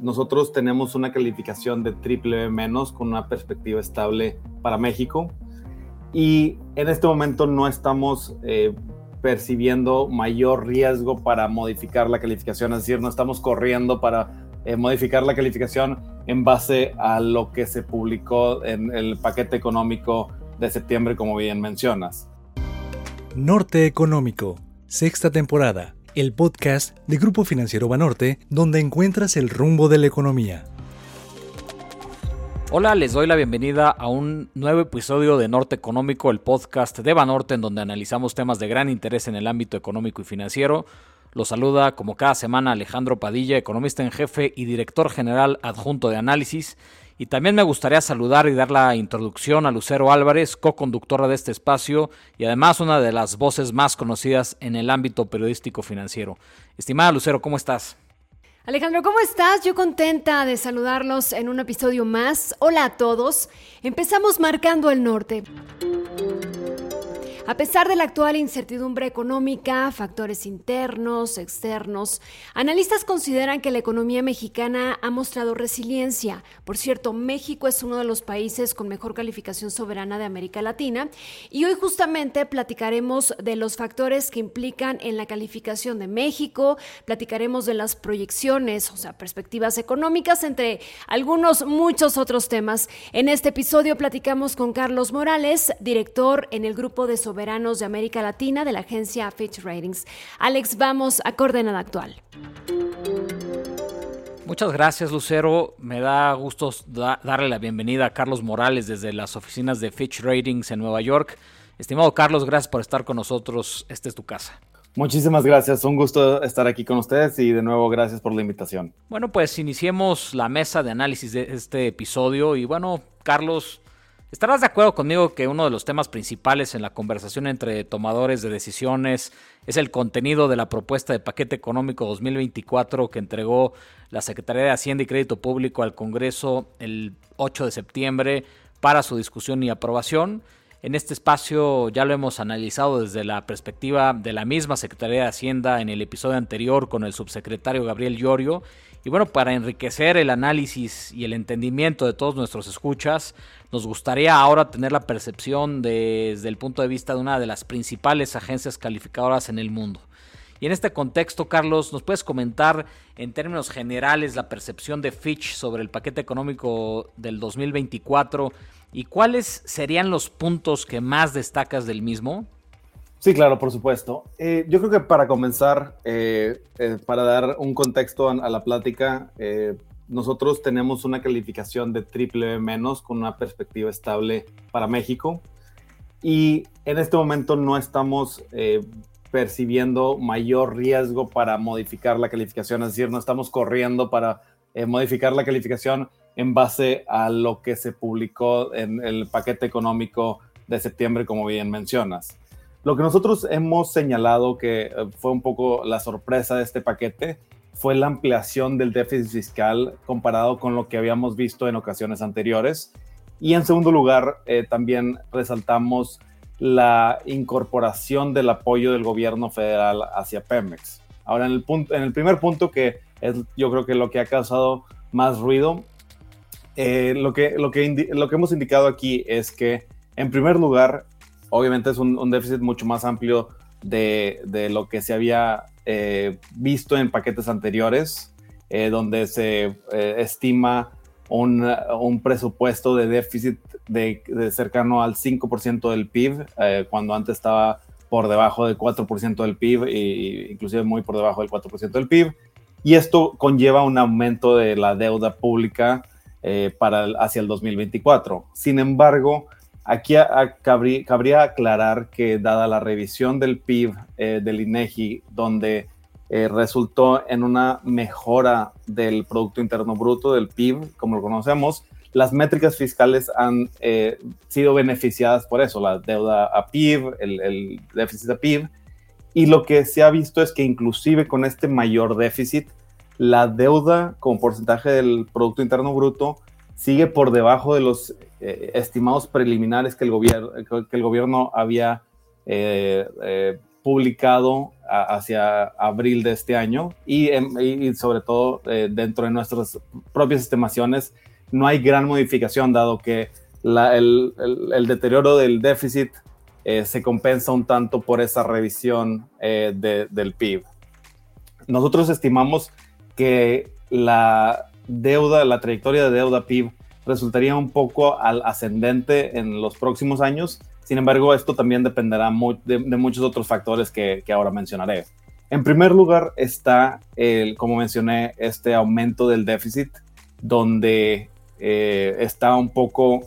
nosotros tenemos una calificación de triple menos con una perspectiva estable para México. Y en este momento no estamos eh, percibiendo mayor riesgo para modificar la calificación, es decir, no estamos corriendo para eh, modificar la calificación en base a lo que se publicó en el paquete económico de septiembre, como bien mencionas. Norte Económico, sexta temporada, el podcast de Grupo Financiero Banorte, donde encuentras el rumbo de la economía. Hola, les doy la bienvenida a un nuevo episodio de Norte Económico, el podcast de Banorte, en donde analizamos temas de gran interés en el ámbito económico y financiero. Los saluda como cada semana Alejandro Padilla, economista en jefe y director general adjunto de análisis. Y también me gustaría saludar y dar la introducción a Lucero Álvarez, co-conductora de este espacio y además una de las voces más conocidas en el ámbito periodístico financiero. Estimada Lucero, ¿cómo estás? Alejandro, ¿cómo estás? Yo contenta de saludarlos en un episodio más. Hola a todos. Empezamos marcando el norte. A pesar de la actual incertidumbre económica, factores internos, externos, analistas consideran que la economía mexicana ha mostrado resiliencia. Por cierto, México es uno de los países con mejor calificación soberana de América Latina y hoy justamente platicaremos de los factores que implican en la calificación de México, platicaremos de las proyecciones, o sea, perspectivas económicas, entre algunos muchos otros temas. En este episodio platicamos con Carlos Morales, director en el grupo de soberanía de América Latina de la agencia Fitch Ratings. Alex, vamos a coordenada actual. Muchas gracias, Lucero. Me da gusto darle la bienvenida a Carlos Morales desde las oficinas de Fitch Ratings en Nueva York. Estimado Carlos, gracias por estar con nosotros. Esta es tu casa. Muchísimas gracias, un gusto estar aquí con ustedes y de nuevo gracias por la invitación. Bueno, pues iniciemos la mesa de análisis de este episodio y bueno, Carlos, Estarás de acuerdo conmigo que uno de los temas principales en la conversación entre tomadores de decisiones es el contenido de la propuesta de paquete económico 2024 que entregó la Secretaría de Hacienda y Crédito Público al Congreso el 8 de septiembre para su discusión y aprobación. En este espacio ya lo hemos analizado desde la perspectiva de la misma Secretaría de Hacienda en el episodio anterior con el subsecretario Gabriel Llorio y bueno, para enriquecer el análisis y el entendimiento de todos nuestros escuchas, nos gustaría ahora tener la percepción desde el punto de vista de una de las principales agencias calificadoras en el mundo. Y en este contexto, Carlos, ¿nos puedes comentar en términos generales la percepción de Fitch sobre el paquete económico del 2024 y cuáles serían los puntos que más destacas del mismo? Sí, claro, por supuesto. Eh, yo creo que para comenzar, eh, eh, para dar un contexto a, la plática, nosotros tenemos una calificación de triple menos con una perspectiva estable para México y en este momento no estamos percibiendo mayor riesgo para modificar la calificación, es decir, no estamos corriendo para modificar la calificación en base a lo que se publicó en el paquete económico de septiembre, como bien mencionas. Lo que nosotros hemos señalado que eh, fue un poco la sorpresa de este paquete fue la ampliación del déficit fiscal comparado con lo que habíamos visto en ocasiones anteriores. Y en segundo lugar, eh, también resaltamos la incorporación del apoyo del gobierno federal hacia Pemex. Ahora, en el, punto, en el primer punto, que es yo creo que lo que ha causado más ruido, eh, lo, que, lo, que lo que hemos indicado aquí es que, en primer lugar, obviamente es un, déficit mucho más amplio de, lo que se había eh, visto en paquetes anteriores, eh, donde se eh, estima un, presupuesto de déficit de, cercano al 5% del PIB, cuando antes estaba por debajo del 4% del PIB e inclusive muy por debajo del 4% del PIB. Y esto conlleva un aumento de la deuda pública para hacia el 2024. Sin embargo, Aquí cabría, aclarar que dada la revisión del PIB eh, del INEGI, donde eh, resultó en una mejora del Producto Interno Bruto, del PIB, como lo conocemos, las métricas fiscales han eh, sido beneficiadas por eso, la deuda a PIB, el, el déficit a PIB, y lo que se ha visto es que inclusive con este mayor déficit, la deuda como porcentaje del Producto Interno Bruto sigue por debajo de los eh, estimados preliminares que el, gobierno, que el gobierno había eh, eh, publicado hacia abril de este año y, sobre todo dentro de nuestras propias estimaciones no hay gran modificación dado que el, deterioro del déficit se compensa un tanto por esa revisión del PIB. Nosotros estimamos que la deuda, la trayectoria de deuda PIB resultaría un poco al ascendente en los próximos años. Sin embargo, esto también dependerá de, muchos otros factores que, ahora mencionaré. En primer lugar está, el, como mencioné, este aumento del déficit, donde eh, está un poco,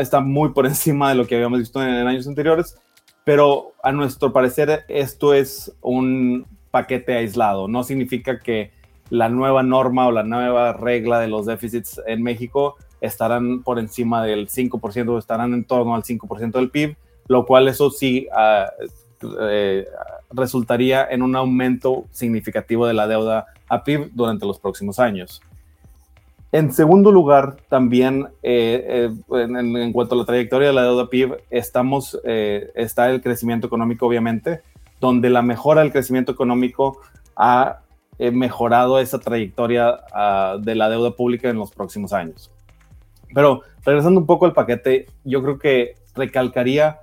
está, muy por encima de lo que habíamos visto en años anteriores, pero a nuestro parecer esto es un paquete aislado. No significa que la nueva norma o la nueva regla de los déficits en México estarán por encima del 5% o estarán en torno al 5% del PIB, lo cual eso sí ah, eh, resultaría en un aumento significativo de la deuda a PIB durante los próximos años. En segundo lugar, también eh, eh, en, cuanto a la trayectoria de la deuda PIB, estamos, está el crecimiento económico, obviamente, donde la mejora del crecimiento económico ha mejorado esa trayectoria ah, de la deuda pública en los próximos años. Pero regresando un poco al paquete, yo creo que recalcaría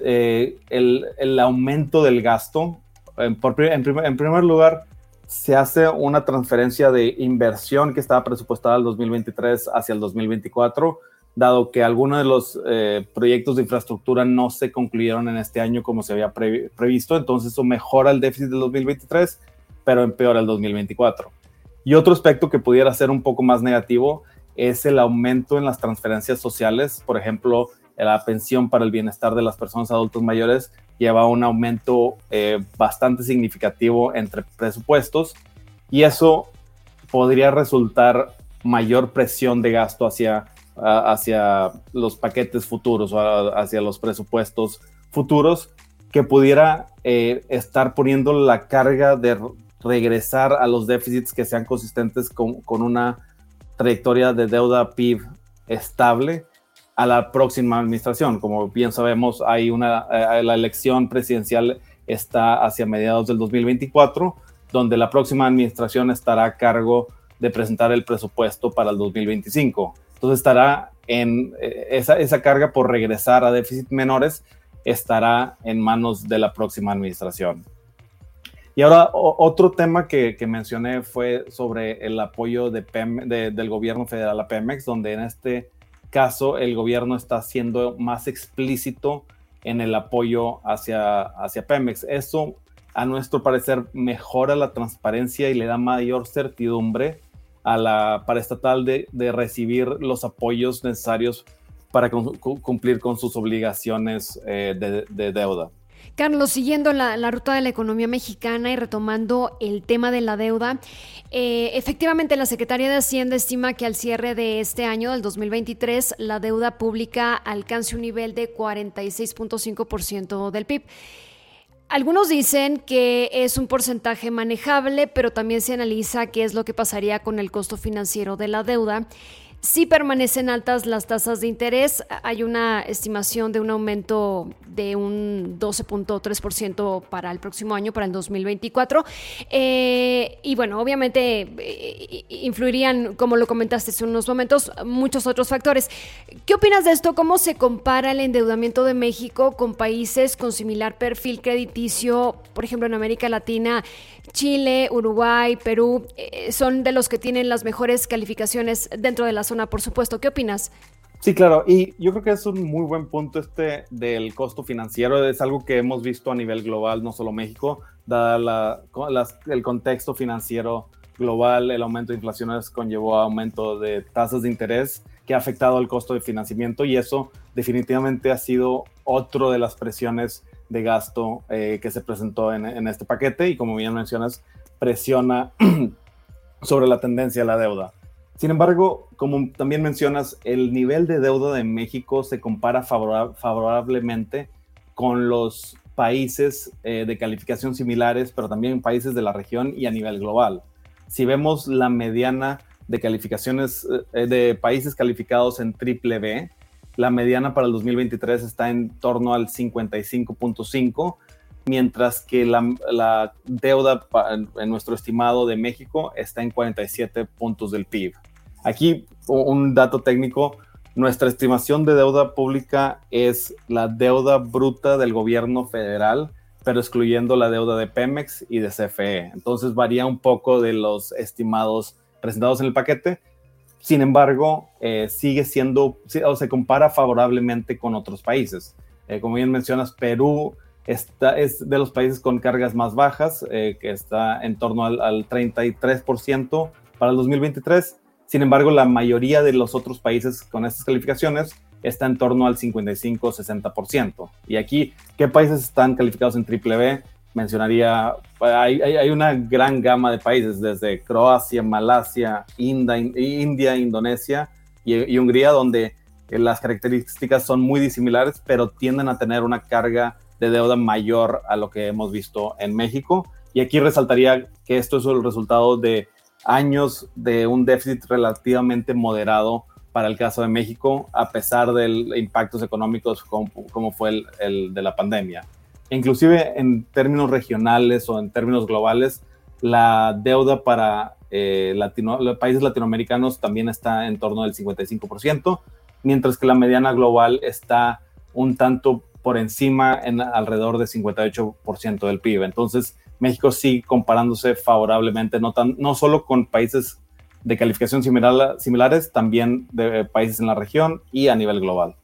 eh, el, aumento del gasto. En, primer lugar, se hace una transferencia de inversión que estaba presupuestada al 2023 hacia el 2024, dado que algunos de los eh, proyectos de infraestructura no se concluyeron en este año como se había previsto, entonces eso mejora el déficit del 2023 pero empeora el 2024. Y otro aspecto que pudiera ser un poco más negativo es el aumento en las transferencias sociales. Por ejemplo, la pensión para el bienestar de las personas adultas mayores lleva un aumento eh, bastante significativo entre presupuestos y eso podría resultar mayor presión de gasto hacia, hacia los paquetes futuros o hacia los presupuestos futuros que pudiera eh, estar poniendo la carga de regresar a los déficits que sean consistentes con, una trayectoria de deuda PIB estable a la próxima administración. Como bien sabemos, hay una, eh, la elección presidencial está hacia mediados del 2024, donde la próxima administración estará a cargo de presentar el presupuesto para el 2025. Entonces estará en eh, esa, esa carga por regresar a déficits menores, estará en manos de la próxima administración. Y ahora otro tema que, mencioné fue sobre el apoyo de del gobierno federal a Pemex, donde en este caso el gobierno está siendo más explícito en el apoyo hacia, hacia Pemex. Eso, a nuestro parecer, mejora la transparencia y le da mayor certidumbre a la paraestatal de, de recibir los apoyos necesarios para cumplir con sus obligaciones eh, de deuda. Carlos, siguiendo la, ruta de la economía mexicana y retomando el tema de la deuda, eh, efectivamente la Secretaría de Hacienda estima que al cierre de este año, del 2023, la deuda pública alcance un nivel de 46.5% del PIB. Algunos dicen que es un porcentaje manejable, pero también se analiza qué es lo que pasaría con el costo financiero de la deuda si permanecen altas las tasas de interés. Hay una estimación de un aumento de un 12.3% para el próximo año, para el 2024. Eh, y bueno, obviamente eh, influirían, como lo comentaste hace unos momentos, muchos otros factores. ¿Qué opinas de esto? ¿Cómo se compara el endeudamiento de México con países con similar perfil crediticio, por ejemplo, en América Latina? Chile, Uruguay, Perú, eh, son de los que tienen las mejores calificaciones dentro de la zona, por supuesto. ¿Qué opinas? Sí, claro, y yo creo que es un muy buen punto este del costo financiero, es algo que hemos visto a nivel global, no solo México, dada el contexto financiero global, el aumento de inflación conllevó a aumento de tasas de interés que ha afectado el costo de financiamiento y eso definitivamente ha sido otro de las presiones de gasto eh, que se presentó en, este paquete y como bien mencionas, presiona sobre la tendencia a la deuda. Sin embargo, como también mencionas, el nivel de deuda de México se compara favorablemente con los países eh, de calificación similares, pero también países de la región y a nivel global. Si vemos la mediana de calificaciones eh, de países calificados en triple B, la mediana para el 2023 está en torno al 55.5, mientras que la, deuda en nuestro estimado de México está en 47 puntos del PIB. Aquí un dato técnico, nuestra estimación de deuda pública es la deuda bruta del gobierno federal, pero excluyendo la deuda de Pemex y de CFE. Entonces varía un poco de los estimados presentados en el paquete. Sin embargo, eh, sigue siendo, o se compara favorablemente con otros países. Eh, como bien mencionas, Perú es de los países con cargas más bajas, eh, que está en torno al, al 33% para el 2023 sin embargo, la mayoría de los otros países con estas calificaciones está en torno al 55-60%. Y aquí, ¿qué países están calificados en triple B? Mencionaría, hay, una gran gama de países, desde Croacia, Malasia, India, Indonesia y, Hungría, donde las características son muy disimilares, pero tienden a tener una carga de deuda mayor a lo que hemos visto en México. Y aquí resaltaría que esto es el resultado de años de un déficit relativamente moderado para el caso de México, a pesar de impactos económicos como, fue el, de la pandemia. Inclusive en términos regionales o en términos globales, la deuda para eh, los países latinoamericanos también está en torno del 55%, mientras que la mediana global está un tanto por encima en alrededor del 58% del PIB. Entonces, México sí comparándose favorablemente, no, tan, no solo con países de calificación similar, similares, también de países en la región y a nivel global.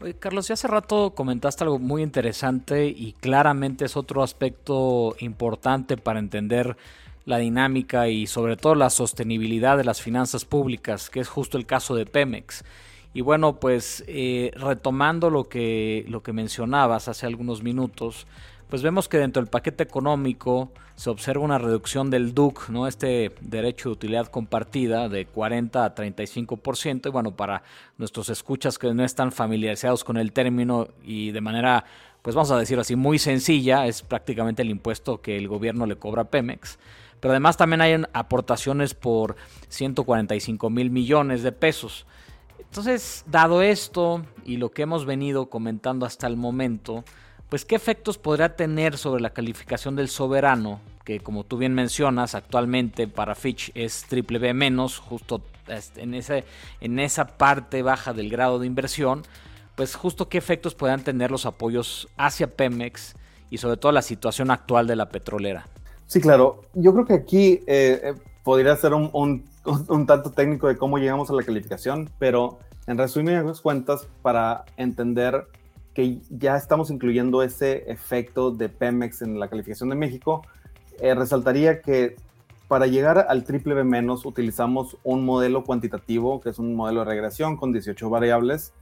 Oye, Carlos, ya hace rato comentaste algo muy interesante y claramente es otro aspecto importante para entender la dinámica y sobre todo la sostenibilidad de las finanzas públicas, que es justo el caso de Pemex. Y bueno, pues eh, retomando lo que, lo que mencionabas hace algunos minutos, pues vemos que dentro del paquete económico se observa una reducción del DUC, ¿no? este derecho de utilidad compartida de 40 a 35%. Y bueno, para nuestros escuchas que no están familiarizados con el término y de manera, pues vamos a decir así, muy sencilla, es prácticamente el impuesto que el gobierno le cobra a Pemex. Pero además también hay aportaciones por 145 mil millones de pesos. Entonces, dado esto y lo que hemos venido comentando hasta el momento, pues qué efectos podría tener sobre la calificación del soberano, que como tú bien mencionas, actualmente para Fitch es triple B menos, justo este, en, en esa parte baja del grado de inversión, pues justo qué efectos podrían tener los apoyos hacia Pemex y sobre todo la situación actual de la petrolera. Sí, claro. Yo creo que aquí eh, eh, podría ser un, un, tanto técnico de cómo llegamos a la calificación, pero en resumidas cuentas, para entender que ya estamos incluyendo ese efecto de Pemex en la calificación de México, eh, resaltaría que para llegar al triple B menos utilizamos un modelo cuantitativo, que es un modelo de regresión con 18 variables,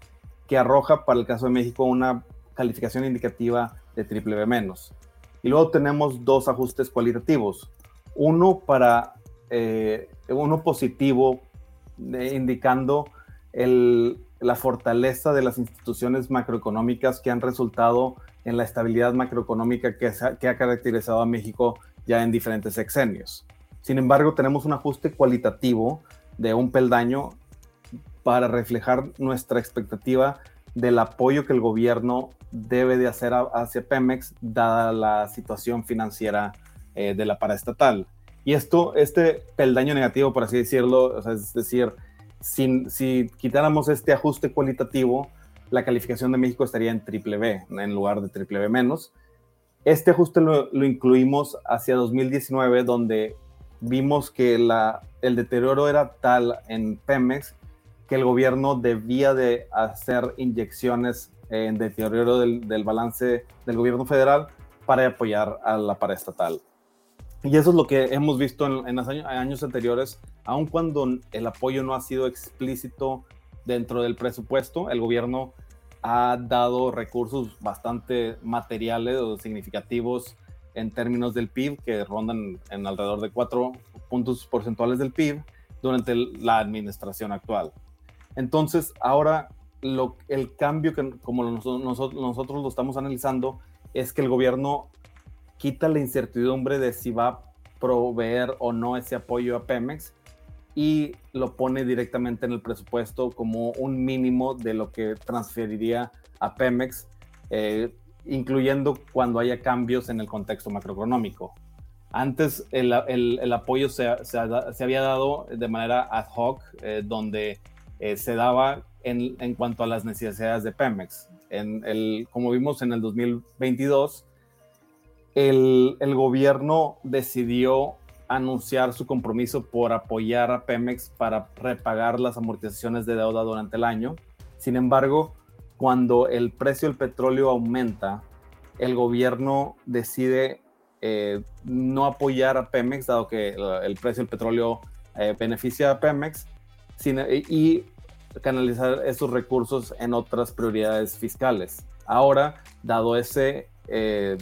que arroja para el caso de México una calificación indicativa de triple B menos. Y luego tenemos dos ajustes cualitativos. Uno para eh, uno positivo, eh, indicando el, la fortaleza de las instituciones macroeconómicas que han resultado en la estabilidad macroeconómica que, ha caracterizado a México ya en diferentes sexenios. Sin embargo, tenemos un ajuste cualitativo de un peldaño para reflejar nuestra expectativa del apoyo que el gobierno debe de hacer hacia Pemex, dada la situación financiera eh, de la paraestatal. Y esto, este peldaño negativo, por así decirlo, es decir, si quitáramos este ajuste cualitativo, la calificación de México estaría en triple B en lugar de triple B menos. Este ajuste lo, incluimos hacia 2019, donde vimos que el deterioro era tal en Pemex que el gobierno debía de hacer inyecciones en deterioro del, del balance del gobierno federal para apoyar a la paraestatal. Y eso es lo que hemos visto en, los años, anteriores, aun cuando el apoyo no ha sido explícito dentro del presupuesto, el gobierno ha dado recursos bastante materiales o significativos en términos del PIB, que rondan en alrededor de cuatro puntos porcentuales del PIB durante la administración actual. Entonces, ahora el cambio que como nosotros, nosotros lo estamos analizando es que el gobierno quita la incertidumbre de si va a proveer o no ese apoyo a Pemex y lo pone directamente en el presupuesto como un mínimo de lo que transferiría a Pemex, eh, incluyendo cuando haya cambios en el contexto macroeconómico. Antes el, apoyo se, había dado de manera ad hoc, eh, donde eh, se daba en, cuanto a las necesidades de Pemex. En el, como vimos en el 2022, el, el gobierno decidió anunciar su compromiso por apoyar a Pemex para repagar las amortizaciones de deuda durante el año. Sin embargo, cuando el precio del petróleo aumenta, el gobierno decide eh, no apoyar a Pemex, dado que el precio del petróleo eh, beneficia a Pemex, y canalizar esos recursos en otras prioridades fiscales. Ahora, dado ese eh,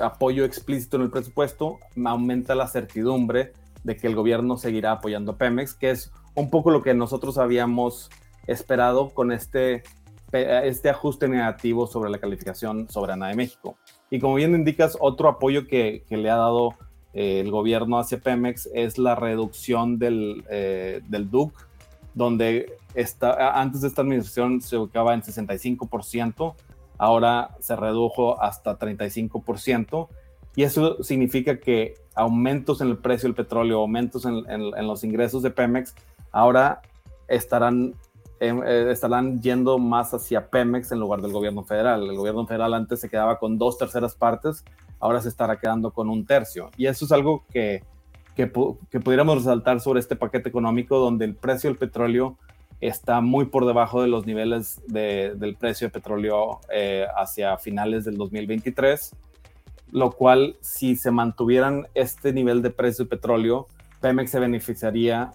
apoyo explícito en el presupuesto, aumenta la certidumbre de que el gobierno seguirá apoyando a Pemex, que es un poco lo que nosotros habíamos esperado con este, este ajuste negativo sobre la calificación soberana de México. Y como bien indicas, otro apoyo que, le ha dado eh, el gobierno hacia Pemex es la reducción del, eh, del DUC, donde está, antes de esta administración se ubicaba en 65%, ahora se redujo hasta 35%, y eso significa que aumentos en el precio del petróleo, aumentos en, los ingresos de Pemex, ahora estarán, em, eh, estarán yendo más hacia Pemex en lugar del gobierno federal. El gobierno federal antes se quedaba con dos terceras partes, ahora se estará quedando con un tercio. Y eso es algo que, que, que pudiéramos resaltar sobre este paquete económico donde el precio del petróleo está muy por debajo de los niveles del precio de petróleo eh, hacia finales del 2023, lo cual si se mantuvieran este nivel de precio de petróleo, Pemex se beneficiaría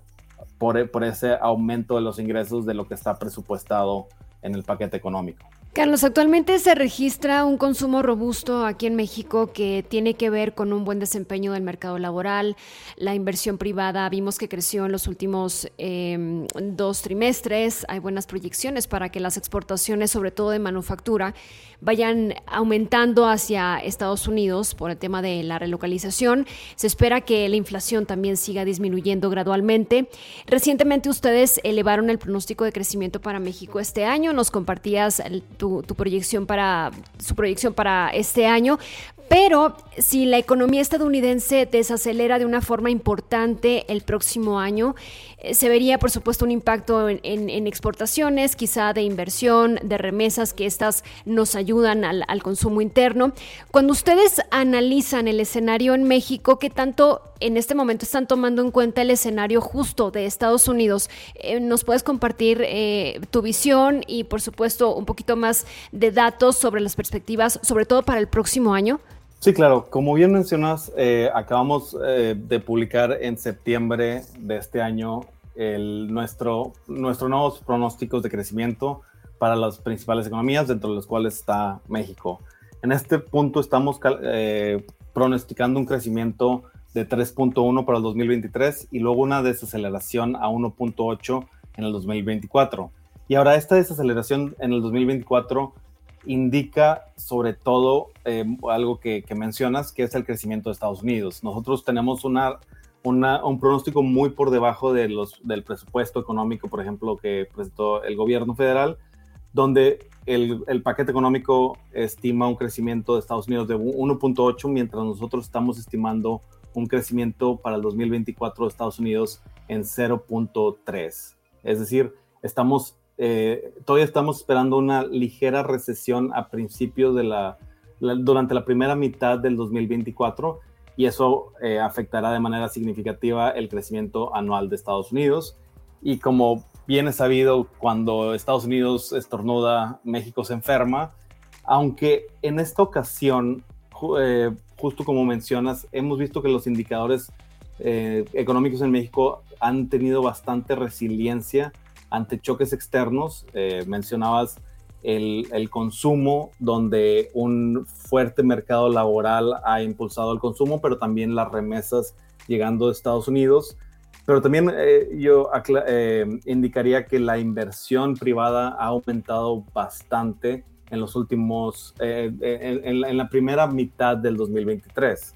por, por ese aumento de los ingresos de lo que está presupuestado en el paquete económico. Carlos, actualmente se registra un consumo robusto aquí en México que tiene que ver con un buen desempeño del mercado laboral, la inversión privada, vimos que creció en los últimos em, dos trimestres, hay buenas proyecciones para que las exportaciones, sobre todo de manufactura, vayan aumentando hacia Estados Unidos por el tema de la relocalización. Se espera que la inflación también siga disminuyendo gradualmente. Recientemente ustedes elevaron el pronóstico de crecimiento para México este año, nos compartías el tu, proyección para su proyección para este año. Pero si la economía estadounidense desacelera de una forma importante el próximo año, eh, se vería, por supuesto, un impacto en, exportaciones, quizá de inversión, de remesas, que estas nos ayudan al, consumo interno. Cuando ustedes analizan el escenario en México, ¿qué tanto en este momento están tomando en cuenta el escenario justo de Estados Unidos? Eh, ¿Nos puedes compartir eh, tu visión y, por supuesto, un poquito más de datos sobre las perspectivas, sobre todo para el próximo año? Sí, claro. Como bien mencionas, eh, acabamos eh, de publicar en septiembre de este año el, nuestro, nuestros nuevos pronósticos de crecimiento para las principales economías, dentro de los cuales está México. En este punto estamos eh, pronosticando un crecimiento de 3.1 para el 2023 y luego una desaceleración a 1.8 en el 2024. Y ahora esta desaceleración en el 2024 indica sobre todo eh, algo que, mencionas, que es el crecimiento de Estados Unidos. Nosotros tenemos un pronóstico muy por debajo de los, del presupuesto económico, por ejemplo, que presentó el gobierno federal, donde el, el paquete económico estima un crecimiento de Estados Unidos de 1.8, mientras nosotros estamos estimando un crecimiento para el 2024 de Estados Unidos en 0.3. Es decir, estamos eh, todavía estamos esperando una ligera recesión a principios de la, durante la primera mitad del 2024 y eso eh, afectará de manera significativa el crecimiento anual de Estados Unidos. Y como bien es sabido, cuando Estados Unidos estornuda, México se enferma, aunque en esta ocasión, eh, justo como mencionas, hemos visto que los indicadores económicos en México han tenido bastante resiliencia ante choques externos. Eh, mencionabas el, consumo, donde un fuerte mercado laboral ha impulsado el consumo, pero también las remesas llegando de Estados Unidos. Pero también eh, yo eh, indicaría que la inversión privada ha aumentado bastante en los últimos, en, la primera mitad del 2023.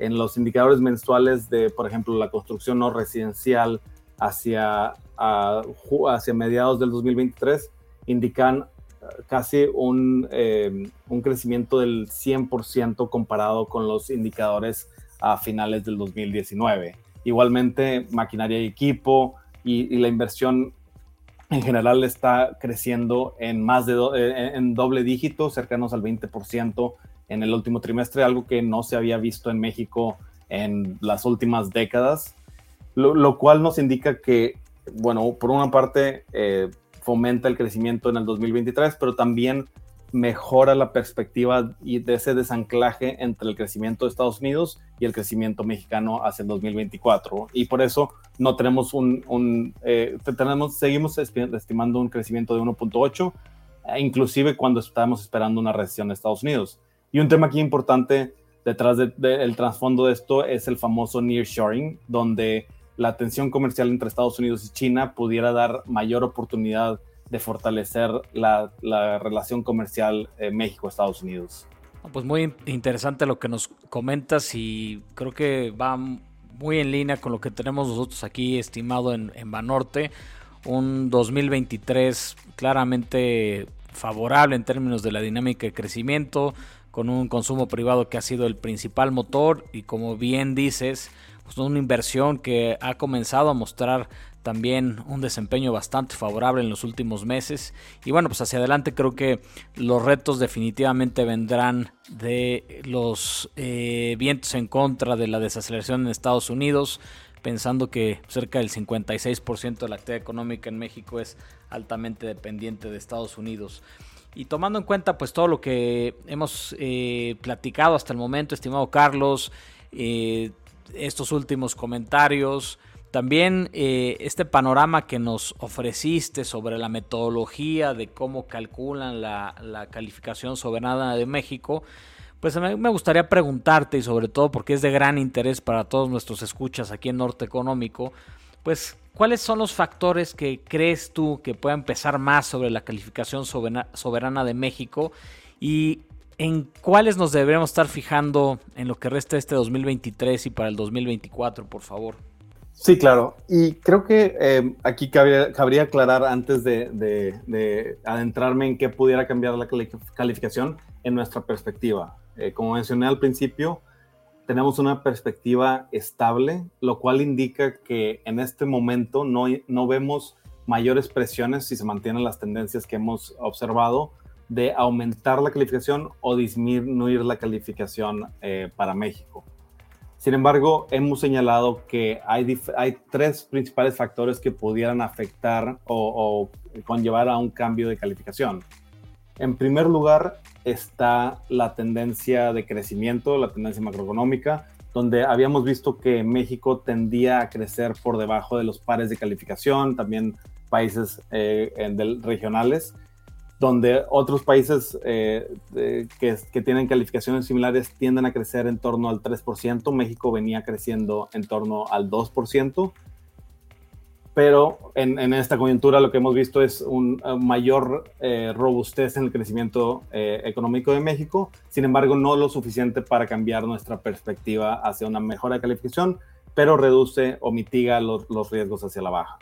En los indicadores mensuales de, por ejemplo, la construcción no residencial hacia hacia mediados del 2023 indican casi un, eh, un crecimiento del 100% comparado con los indicadores a finales del 2019. Igualmente, maquinaria y equipo y, la inversión en general está creciendo en más de en doble dígito, cercanos al 20% en el último trimestre, algo que no se había visto en México en las últimas décadas, lo, cual nos indica que, bueno, por una parte, eh, fomenta el crecimiento en el 2023, pero también mejora la perspectiva y de ese desanclaje entre el crecimiento de Estados Unidos y el crecimiento mexicano hacia el 2024. Y por eso no tenemos un, eh, tenemos, seguimos estimando un crecimiento de 1.8, e inclusive cuando estamos esperando una recesión de Estados Unidos. Y un tema aquí importante detrás del trasfondo de esto es el famoso nearshoring, donde la tensión comercial entre Estados Unidos y China pudiera dar mayor oportunidad de fortalecer la, relación comercial eh, México-Estados Unidos. Pues muy interesante lo que nos comentas y creo que va muy en línea con lo que tenemos nosotros aquí estimado en, en Banorte. Un 2023 claramente favorable en términos de la dinámica de crecimiento, con un consumo privado que ha sido el principal motor y como bien dices, pues una inversión que ha comenzado a mostrar también un desempeño bastante favorable en los últimos meses y bueno pues hacia adelante creo que los retos definitivamente vendrán de los eh, vientos en contra de la desaceleración en Estados Unidos pensando que cerca del 56% de la actividad económica en México es altamente dependiente de Estados Unidos. Y tomando en cuenta pues todo lo que hemos eh, platicado hasta el momento, estimado Carlos, eh, estos últimos comentarios, también eh, este panorama que nos ofreciste sobre la metodología de cómo calculan la, calificación soberana de México, pues me, me, gustaría preguntarte y sobre todo porque es de gran interés para todos nuestros escuchas aquí en Norte Económico, pues ¿Cuáles son los factores que crees tú que puedan pesar más sobre la calificación soberana de México? Y en cuáles nos deberíamos estar fijando en lo que resta este 2023 y para el 2024, por favor. Sí, claro. Y creo que eh, aquí cabría, aclarar antes de, adentrarme en qué pudiera cambiar la calificación en nuestra perspectiva. Eh, como mencioné al principio, tenemos una perspectiva estable, lo cual indica que en este momento no, no vemos mayores presiones si se mantienen las tendencias que hemos observado de aumentar la calificación o disminuir la calificación eh, para México. Sin embargo, hemos señalado que hay, tres principales factores que pudieran afectar o, o conllevar a un cambio de calificación. En primer lugar, está la tendencia de crecimiento, la tendencia macroeconómica, donde habíamos visto que México tendía a crecer por debajo de los pares de calificación, también países eh, regionales, donde otros países eh, que, tienen calificaciones similares tienden a crecer en torno al 3%, México venía creciendo en torno al 2%, pero en, esta coyuntura lo que hemos visto es un, mayor eh, robustez en el crecimiento eh, económico de México, sin embargo no lo suficiente para cambiar nuestra perspectiva hacia una mejora de calificación, pero reduce o mitiga los, riesgos hacia la baja.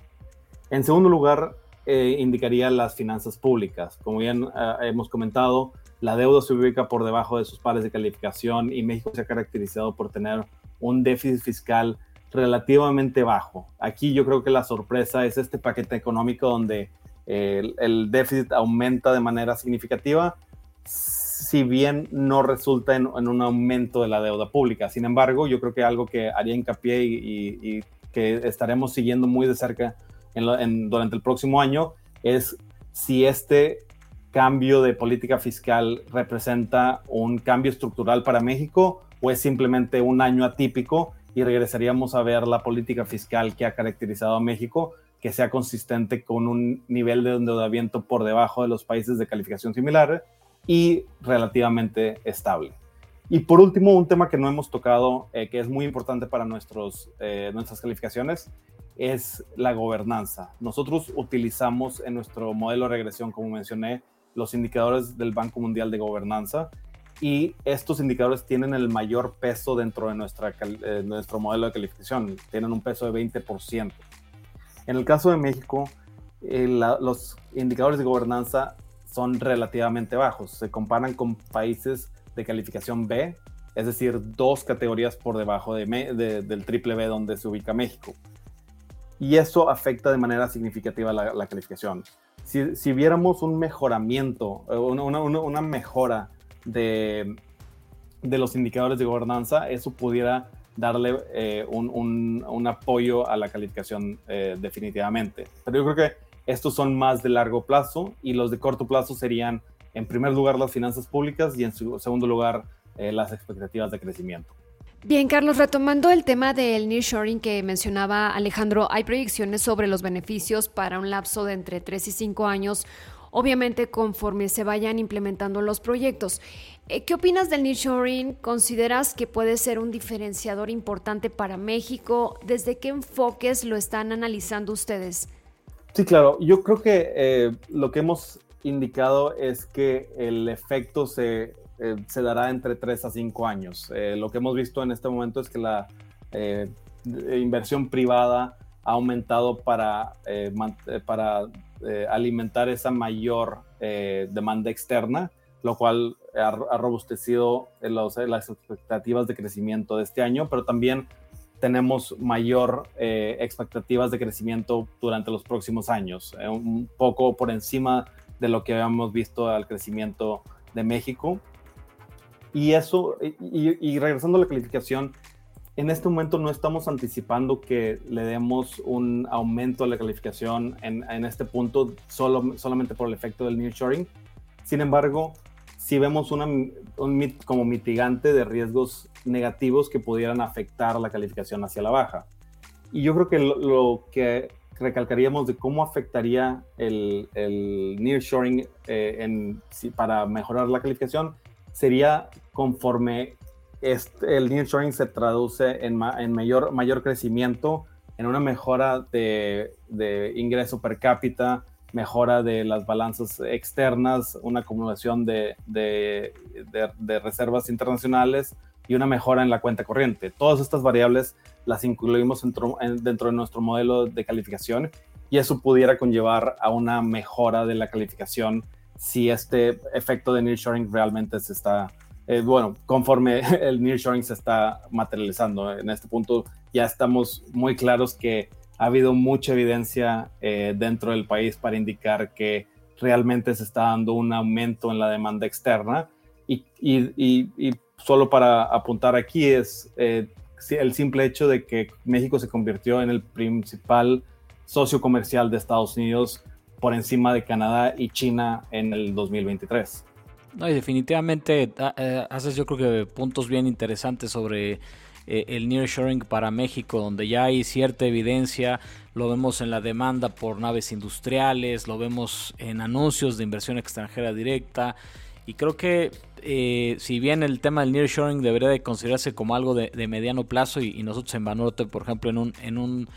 En segundo lugar, eh, indicaría las finanzas públicas. Como bien hemos comentado, la deuda se ubica por debajo de sus pares de calificación y México se ha caracterizado por tener un déficit fiscal relativamente bajo. Aquí yo creo que la sorpresa es este paquete económico donde el, déficit aumenta de manera significativa, si bien no resulta en, un aumento de la deuda pública. Sin embargo, yo creo que algo que haría hincapié y, que estaremos siguiendo muy de cerca durante el próximo año es si este cambio de política fiscal representa un cambio estructural para México o es simplemente un año atípico y regresaríamos a ver la política fiscal que ha caracterizado a México, que sea consistente con un nivel de endeudamiento por debajo de los países de calificación similar y relativamente estable. Y por último, un tema que no hemos tocado, eh, que es muy importante para nuestros, eh, nuestras calificaciones, es la gobernanza. Nosotros utilizamos en nuestro modelo de regresión, como mencioné, los indicadores del Banco Mundial de Gobernanza, y estos indicadores tienen el mayor peso dentro de nuestra, eh, nuestro modelo de calificación, tienen un peso de 20%. En el caso de México, eh, los indicadores de gobernanza son relativamente bajos. Se comparan con países de calificación B, es decir, dos categorías por debajo de del triple B donde se ubica México. Y eso afecta de manera significativa la, calificación. Si, viéramos un mejoramiento, eh, una, mejora de, de, los indicadores de gobernanza, eso pudiera darle eh, un, un, apoyo a la calificación eh, definitivamente. Pero yo creo que estos son más de largo plazo y los de corto plazo serían, en primer lugar, las finanzas públicas y en segundo lugar, las expectativas de crecimiento. Bien, Carlos, retomando el tema del nearshoring que mencionaba Alejandro, hay proyecciones sobre los beneficios para un lapso de entre 3 y 5 años, obviamente conforme se vayan implementando los proyectos. Eh, ¿Qué opinas del nearshoring? ¿Consideras que puede ser un diferenciador importante para México? ¿Desde qué enfoques lo están analizando ustedes? Sí, claro. Yo creo que eh, lo que hemos indicado es que el efecto se eh, se dará entre 3 a 5 años. Eh, lo que hemos visto en este momento es que la eh, inversión privada ha aumentado para, para alimentar esa mayor demanda externa, lo cual ha, robustecido las expectativas de crecimiento de este año, pero también tenemos mayor expectativas de crecimiento durante los próximos años, un poco por encima de lo que habíamos visto al crecimiento de México. Y eso, y, regresando a la calificación, en este momento no estamos anticipando que le demos un aumento a la calificación en, en este punto solo, solamente por el efecto del nearshoring. Sin embargo, si vemos una, un como mitigante de riesgos negativos que pudieran afectar la calificación hacia la baja. Y yo creo que lo, que recalcaríamos de cómo afectaría el, el nearshoring eh, en, para mejorar la calificación sería conforme este, el nearshoring se traduce en, mayor, mayor crecimiento, en una mejora de, ingreso per cápita, mejora de las balanzas externas, una acumulación de, reservas internacionales y una mejora en la cuenta corriente. Todas estas variables las incluimos dentro, dentro de nuestro modelo de calificación y eso pudiera conllevar a una mejora de la calificación si este efecto de nearshoring realmente se está, eh, bueno, conforme el nearshoring se está materializando. En este punto ya estamos muy claros que ha habido mucha evidencia eh, dentro del país para indicar que realmente se está dando un aumento en la demanda externa y, solo para apuntar aquí es eh, el simple hecho de que México se convirtió en el principal socio comercial de Estados Unidos por encima de Canadá y China en el 2023. No, y definitivamente ah, eh, haces yo creo que puntos bien interesantes sobre eh, el nearshoring para México, donde ya hay cierta evidencia, lo vemos en la demanda por naves industriales, lo vemos en anuncios de inversión extranjera directa, y creo que eh, si bien el tema del nearshoring debería de considerarse como algo de, mediano plazo, y, nosotros en Banorte, por ejemplo, en un, en un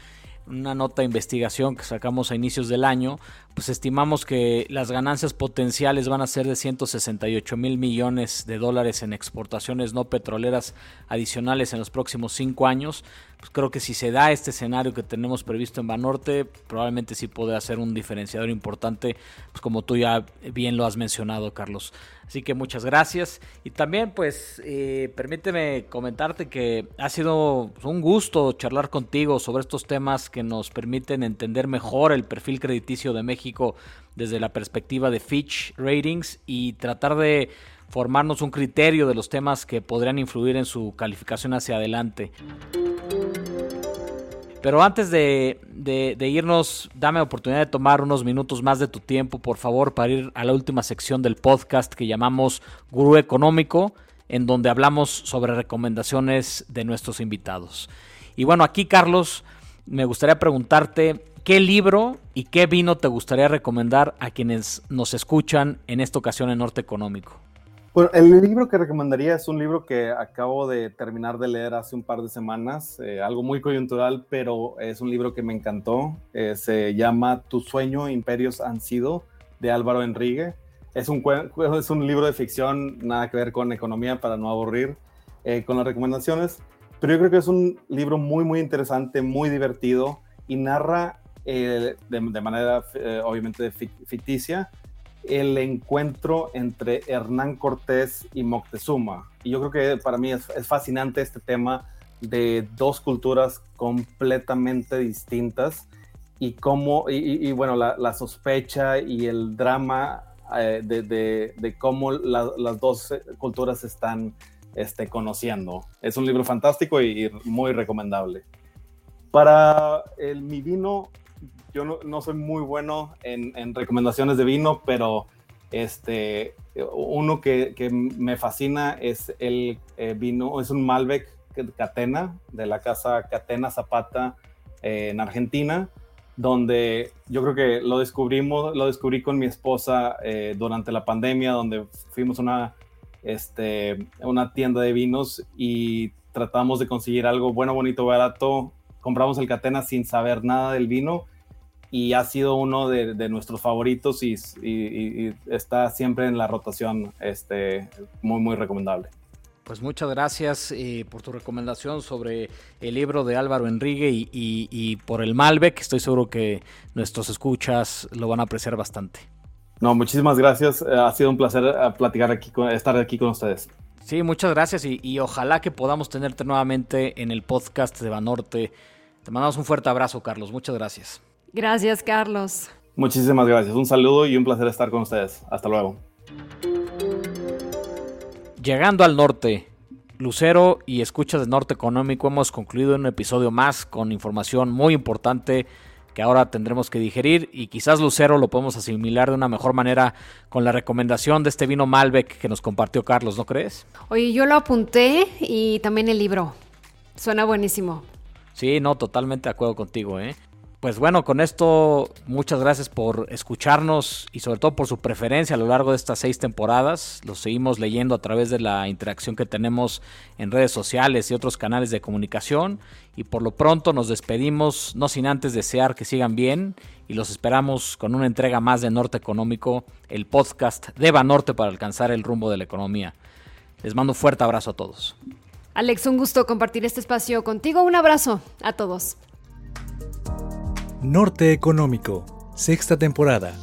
una nota de investigación que sacamos a inicios del año, pues estimamos que las ganancias potenciales van a ser de 168 mil millones de dólares en exportaciones no petroleras adicionales en los próximos cinco años. Pues creo que si se da este escenario que tenemos previsto en Banorte, probablemente sí podrá ser un diferenciador importante, pues como tú ya bien lo has mencionado, Carlos. Así que muchas gracias. Y también, pues, eh, permíteme comentarte que ha sido un gusto charlar contigo sobre estos temas que nos permiten entender mejor el perfil crediticio de México desde la perspectiva de Fitch Ratings y tratar de formarnos un criterio de los temas que podrían influir en su calificación hacia adelante. Pero antes de, irnos, dame oportunidad de tomar unos minutos más de tu tiempo, por favor, para ir a la última sección del podcast que llamamos Gurú Económico, en donde hablamos sobre recomendaciones de nuestros invitados. Y bueno, aquí, Carlos, me gustaría preguntarte qué libro y qué vino te gustaría recomendar a quienes nos escuchan en esta ocasión en Norte Económico. Bueno, el libro que recomendaría es un libro que acabo de terminar de leer hace un par de semanas, eh, algo muy coyuntural, pero es un libro que me encantó. Eh, se llama Tu sueño, imperios han sido, de Álvaro Enrique. Es un, es un libro de ficción, nada que ver con economía para no aburrir eh, con las recomendaciones, pero yo creo que es un libro muy, muy interesante, muy divertido y narra de, de, manera obviamente ficticia el encuentro entre Hernán Cortés y Moctezuma. Y yo creo que para mí es, fascinante este tema de dos culturas completamente distintas y cómo, y, bueno, la, sospecha y el drama eh, de, cómo las dos culturas están este, conociendo. Es un libro fantástico y, muy recomendable. Para el, mi vino, yo no, soy muy bueno en, recomendaciones de vino, pero este, uno que, me fascina es el eh, vino, es un Malbec Catena, de la casa Catena Zapata eh, en Argentina, donde yo creo que lo descubrimos, lo descubrí con mi esposa eh, durante la pandemia, donde fuimos a una, este, una tienda de vinos y tratamos de conseguir algo bueno, bonito, barato. Compramos el Catena sin saber nada del vino y ha sido uno de, nuestros favoritos y, está siempre en la rotación, este, muy, muy recomendable. Pues muchas gracias eh, por tu recomendación sobre el libro de Álvaro Enrique y, por el Malbec. Estoy seguro que nuestros escuchas lo van a apreciar bastante. No, muchísimas gracias. Eh, ha sido un placer eh, platicar aquí, estar aquí con ustedes. Sí, muchas gracias y, ojalá que podamos tenerte nuevamente en el podcast de Banorte. Te mandamos un fuerte abrazo, Carlos. Muchas gracias. Gracias, Carlos. Muchísimas gracias. Un saludo y un placer estar con ustedes. Hasta luego. Llegando al norte, Lucero y Escuchas de Norte Económico hemos concluido un episodio más con información muy importante que ahora tendremos que digerir y quizás Lucero lo podemos asimilar de una mejor manera con la recomendación de este vino Malbec que nos compartió Carlos, ¿no crees? Oye, yo lo apunté y también el libro. Suena buenísimo. Sí, no, totalmente de acuerdo contigo, ¿eh? Pues bueno, con esto muchas gracias por escucharnos y sobre todo por su preferencia a lo largo de estas seis temporadas. Los seguimos leyendo a través de la interacción que tenemos en redes sociales y otros canales de comunicación. Y por lo pronto nos despedimos, no sin antes desear que sigan bien y los esperamos con una entrega más de Norte Económico, el podcast de Banorte para alcanzar el rumbo de la economía. Les mando un fuerte abrazo a todos. Alex, un gusto compartir este espacio contigo. Un abrazo a todos. Norte Económico, sexta temporada.